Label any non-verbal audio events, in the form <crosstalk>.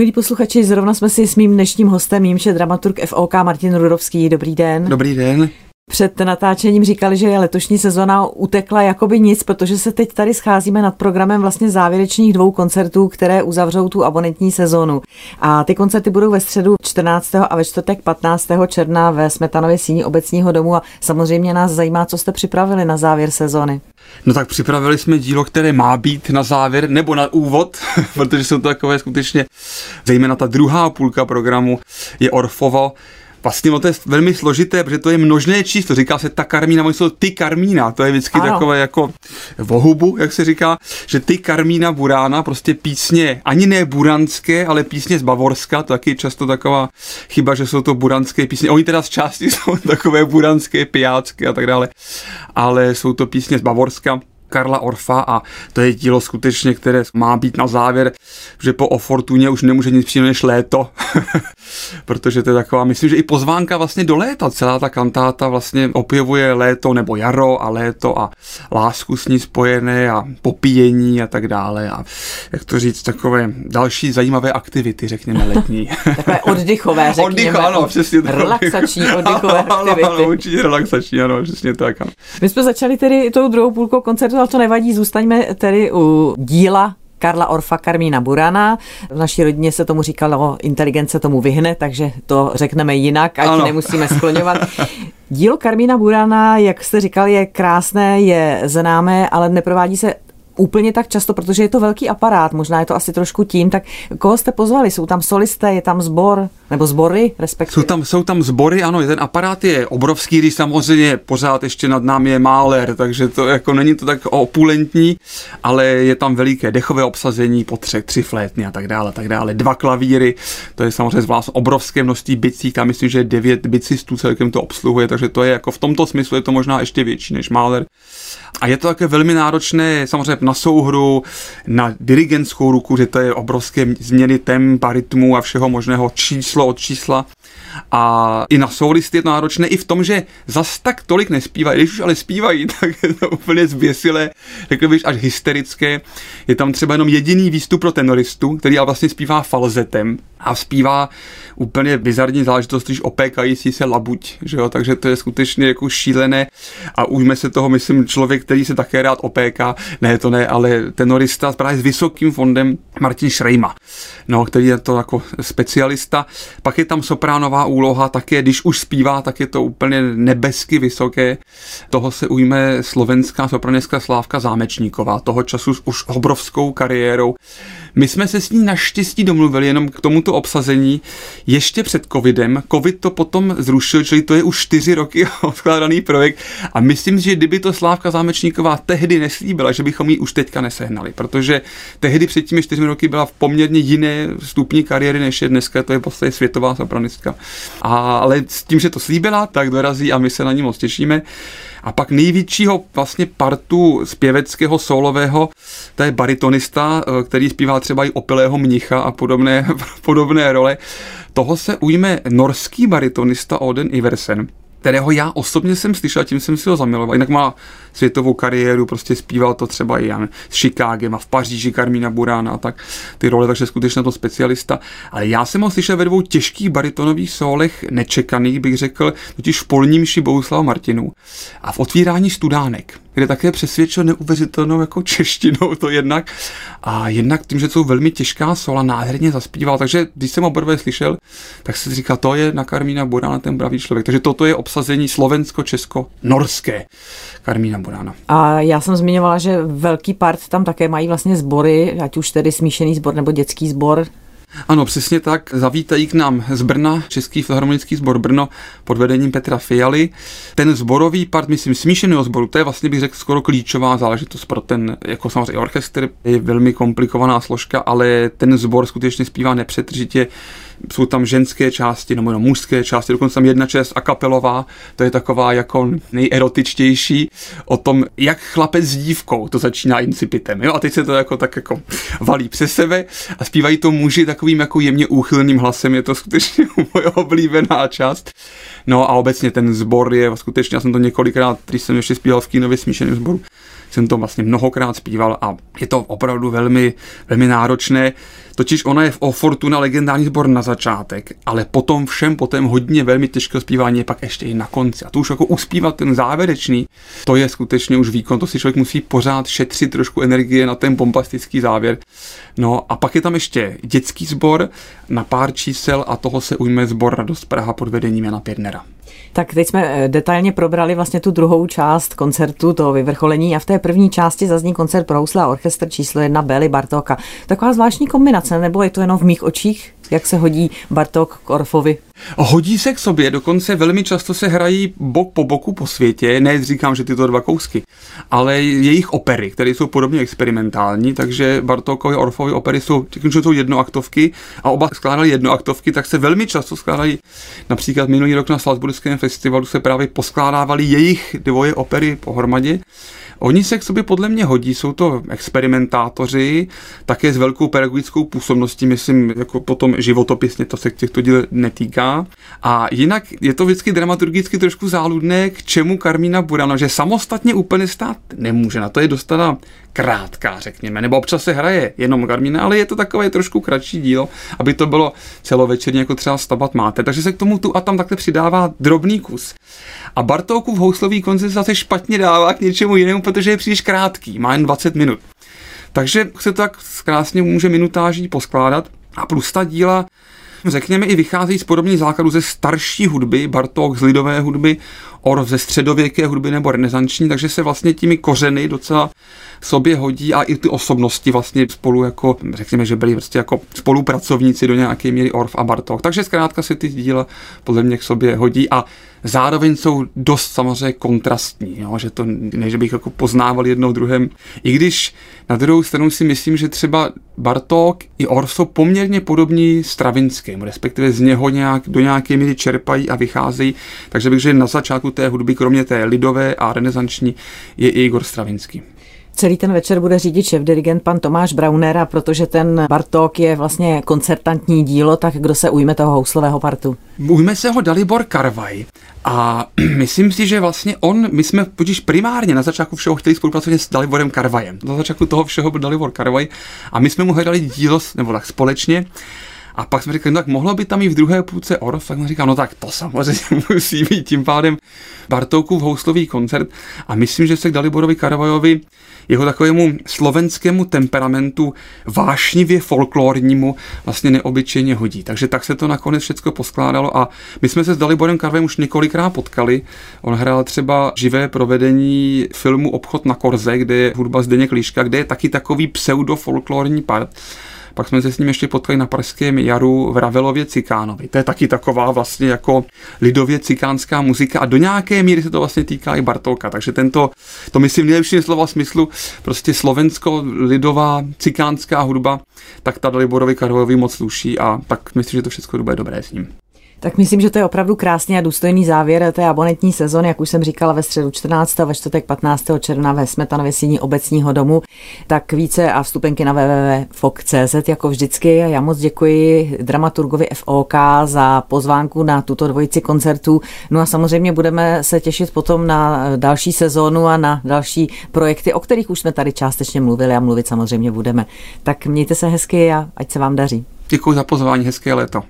Milí posluchači, zrovna jsme si s mým dnešním hostem, jímž dramaturg FOK Martin Rudovský. Dobrý den. Dobrý den. Před natáčením říkali, že letošní sezona utekla jakoby nic, protože se teď tady scházíme nad programem vlastně závěrečných dvou koncertů, které uzavřou tu abonentní sezonu. A ty koncerty budou ve středu 14. a ve čtvrtek 15. června ve Smetanově síni obecního domu a samozřejmě nás zajímá, co jste připravili na závěr sezony. No tak připravili jsme dílo, které má být na závěr nebo na úvod, <laughs> protože jsou to takové skutečně, zejména ta druhá půlka programu je Orfovo, Vlastně to je velmi složité, protože to je množné číslo. Říká se ta karmína, oni jsou ty karmína. To je vždycky ano. takové jako vohubu, jak se říká, že ty karmína burána, prostě písně, ani ne buranské, ale písně z Bavorska, to taky často taková chyba, že jsou to buranské písně. Oni teda z části <laughs> jsou takové buranské, pijácké a tak dále, ale jsou to písně z Bavorska. Karla Orfa a to je dílo skutečně, které má být na závěr, že po O Fortuně už nemůže nic přijít než léto, <laughs> protože to je taková, myslím, že i pozvánka vlastně do léta, celá ta kantáta vlastně opěvuje léto nebo jaro a léto a lásku s ní spojené a popíjení a tak dále a jak to říct, takové další zajímavé aktivity, řekněme letní. <laughs> takové oddychové, řekněme. Oddych, ano, přesně tak. Relaxační <laughs> oddychové aktivity. Ano, ano, určitě relaxační, ano, přesně tak. Ano. My jsme začali tedy tou druhou půlkou koncertu ale to nevadí, zůstaňme tedy u díla Karla Orfa, Karmína Burana. V naší rodině se tomu říkalo, inteligence tomu vyhne, takže to řekneme jinak, ať ano. nemusíme skloňovat. <laughs> Dílo Karmína Burana, jak jste říkal, je krásné, je známé, ale neprovádí se úplně tak často, protože je to velký aparát, možná je to asi trošku tím, tak koho jste pozvali? Jsou tam solisté, je tam sbor, nebo sbory, respektive? Jsou tam, jsou tam sbory, ano, ten aparát je obrovský, když samozřejmě pořád ještě nad námi je máler, takže to jako není to tak opulentní, ale je tam veliké dechové obsazení, po třech, tři flétny a tak dále, tak dále, dva klavíry, to je samozřejmě zvlášť obrovské množství bicí, tam myslím, že devět bicistů celkem to obsluhuje, takže to je jako v tomto smyslu je to možná ještě větší než máler. A je to také velmi náročné samozřejmě na souhru, na dirigentskou ruku, že to je obrovské změny tempa, rytmu a všeho možného číslo od čísla. A i na solisty je to náročné i v tom, že zas tak tolik nespívají. Když už ale zpívají, <laughs> tak je to úplně zběsilé, řekl bych až hysterické. Je tam třeba jenom jediný výstup pro tenoristu, který ale vlastně zpívá falzetem a zpívá úplně bizarní záležitost, když opékající se labuť, že jo? takže to je skutečně jako šílené a ujme se toho, myslím, člověk, který se také rád opéká, ne, to ne, ale tenorista právě s vysokým fondem Martin Šrejma, no, který je to jako specialista. Pak je tam sopránová úloha, také když už zpívá, tak je to úplně nebesky vysoké. Toho se ujme slovenská sopranistka Slávka Zámečníková, toho času už obrovskou kariérou. My jsme se s ní naštěstí domluvili jenom k tomuto obsazení ještě před covidem. Covid to potom zrušil, čili to je už čtyři roky <laughs> odkládaný projekt a myslím, že kdyby to Slávka Zámečníková tehdy neslíbila, že bychom ji už teďka nesehnali, protože tehdy před těmi čtyřmi roky byla v poměrně jiné stupni kariéry, než je dneska, to je prostě světová sopranistka. A, ale s tím, že to slíbila, tak dorazí a my se na ní moc těšíme. A pak největšího vlastně partu zpěveckého solového, to je baritonista, eh, který zpívá třeba i opilého mnicha a podobné, <laughs> podobné role. Toho se ujme norský baritonista Oden Iversen kterého já osobně jsem slyšel, tím jsem si ho zamiloval. Jinak má světovou kariéru, prostě zpíval to třeba i Jan s Chicagem a v Paříži Karmína Burána a tak ty role, takže skutečně to specialista. Ale já jsem ho slyšel ve dvou těžkých baritonových sólech, nečekaných bych řekl, totiž v polním ši Bohuslava Martinu a v otvírání studánek kde také přesvědčil neuvěřitelnou jako češtinou to jednak a jednak tím, že jsou velmi těžká sola, nádherně zaspíval, takže když jsem oba slyšel, tak se říkal, to je na Karmína Burána ten pravý člověk. Takže toto je obsazení slovensko-česko-norské Karmína Burána. A já jsem zmiňovala, že velký part tam také mají vlastně sbory, ať už tedy smíšený sbor nebo dětský sbor, ano, přesně tak. Zavítají k nám z Brna Český filharmonický sbor Brno pod vedením Petra Fialy. Ten zborový part, myslím, smíšeného sboru, to je vlastně, bych řekl, skoro klíčová záležitost pro ten, jako samozřejmě orchestr, je velmi komplikovaná složka, ale ten sbor skutečně zpívá nepřetržitě jsou tam ženské části, nebo jenom mužské části, dokonce tam jedna část akapelová, to je taková jako nejerotičtější, o tom, jak chlapec s dívkou, to začíná incipitem, jo, a teď se to jako tak jako valí přes sebe a zpívají to muži takovým jako jemně úchylným hlasem, je to skutečně <laughs> moje oblíbená část. No a obecně ten sbor je skutečně, já jsem to několikrát, když jsem ještě zpíval v Kínově smíšeném sboru, jsem to vlastně mnohokrát zpíval a je to opravdu velmi, velmi náročné. Totiž ona je v O Fortuna legendární sbor na začátek, ale potom všem potom hodně velmi těžké zpívání je pak ještě i na konci. A to už jako uspívat ten závěrečný, to je skutečně už výkon, to si člověk musí pořád šetřit trošku energie na ten bombastický závěr. No a pak je tam ještě dětský sbor na pár čísel a toho se ujme sbor Radost Praha pod vedením Jana Pěrnera. Tak teď jsme eh, detailně probrali vlastně tu druhou část koncertu, toho vyvrcholení a v té první části zazní koncert pro housle a orchestr číslo jedna Bély Bartoka. Taková zvláštní kombinace, nebo je to jenom v mých očích? Jak se hodí Bartok k Orfovi? Hodí se k sobě, dokonce velmi často se hrají bok po boku po světě, ne říkám, že tyto dva kousky, ale jejich opery, které jsou podobně experimentální, takže Bartókovy Orfovy opery jsou, že jsou jednoaktovky a oba skládali jednoaktovky, tak se velmi často skládají. Například minulý rok na Salzburském festivalu se právě poskládávali jejich dvoje opery pohromadě. Oni se k sobě podle mě hodí, jsou to experimentátoři, také s velkou pedagogickou působností, myslím, jako potom životopisně, to se k těchto díl netýká. A jinak je to vždycky dramaturgicky trošku záludné, k čemu Karmína Burana, že samostatně úplně stát nemůže. Na to je dostala krátká, řekněme, nebo občas se hraje jenom Karmína, ale je to takové trošku kratší dílo, aby to bylo celovečerně jako třeba stabat máte. Takže se k tomu tu a tam takhle přidává drobný kus. A Bartókův houslový koncert zase špatně dává k něčemu jinému, protože je příliš krátký, má jen 20 minut. Takže se tak krásně může minutáží poskládat a plus ta díla řekněme, i vycházejí z podobných základů ze starší hudby, Bartók z lidové hudby, Orv ze středověké hudby nebo renesanční, takže se vlastně těmi kořeny docela sobě hodí a i ty osobnosti vlastně spolu jako, řekněme, že byli prostě jako spolupracovníci do nějaké míry Orf a Bartók. Takže zkrátka se ty díla podle mě k sobě hodí a zároveň jsou dost samozřejmě kontrastní, jo? že to že bych jako poznával jedno druhém. I když na druhou stranu si myslím, že třeba Bartók i Orf jsou poměrně podobní Stravinskému, respektive z něho nějak, do nějaké míry čerpají a vycházejí, takže bych, že na začátku té hudby, kromě té lidové a renesanční, je i Igor Stravinský. Celý ten večer bude řídit šéf dirigent pan Tomáš Brauner a protože ten Bartók je vlastně koncertantní dílo, tak kdo se ujme toho houslového partu? Ujme se ho Dalibor Karvaj a <clears throat> myslím si, že vlastně on, my jsme totiž primárně na začátku všeho chtěli spolupracovat s Daliborem Karvajem. Na začátku toho všeho byl Dalibor Karvaj a my jsme mu hledali dílo, nebo tak společně a pak jsme řekli, no tak mohlo by tam i v druhé půlce Orf, tak jsme říkal, no tak to samozřejmě <laughs> musí být tím pádem Bartoukův houslový koncert a myslím, že se k Daliborovi Karavajovi jeho takovému slovenskému temperamentu vášnivě folklornímu vlastně neobyčejně hodí. Takže tak se to nakonec všechno poskládalo a my jsme se s Daliborem Karvajem už několikrát potkali. On hrál třeba živé provedení filmu Obchod na Korze, kde je hudba Zdeněk Líška, kde je taky takový pseudo-folklorní part pak jsme se s ním ještě potkali na Pražském jaru v Ravelově Cikánovi. To je taky taková vlastně jako lidově cikánská muzika a do nějaké míry se to vlastně týká i Bartolka. Takže tento, to myslím nejlepší slova smyslu, prostě slovensko-lidová cikánská hudba, tak ta Daliborovi Karlovi moc sluší a tak myslím, že to všechno bude dobré s ním. Tak myslím, že to je opravdu krásný a důstojný závěr té abonentní sezony, jak už jsem říkala ve středu 14. ve čtvrtek 15. června ve Smetanově síni obecního domu. Tak více a vstupenky na www.fok.cz jako vždycky. Já moc děkuji dramaturgovi FOK za pozvánku na tuto dvojici koncertů. No a samozřejmě budeme se těšit potom na další sezónu a na další projekty, o kterých už jsme tady částečně mluvili a mluvit samozřejmě budeme. Tak mějte se hezky a ať se vám daří. Děkuji za pozvání, hezké léto.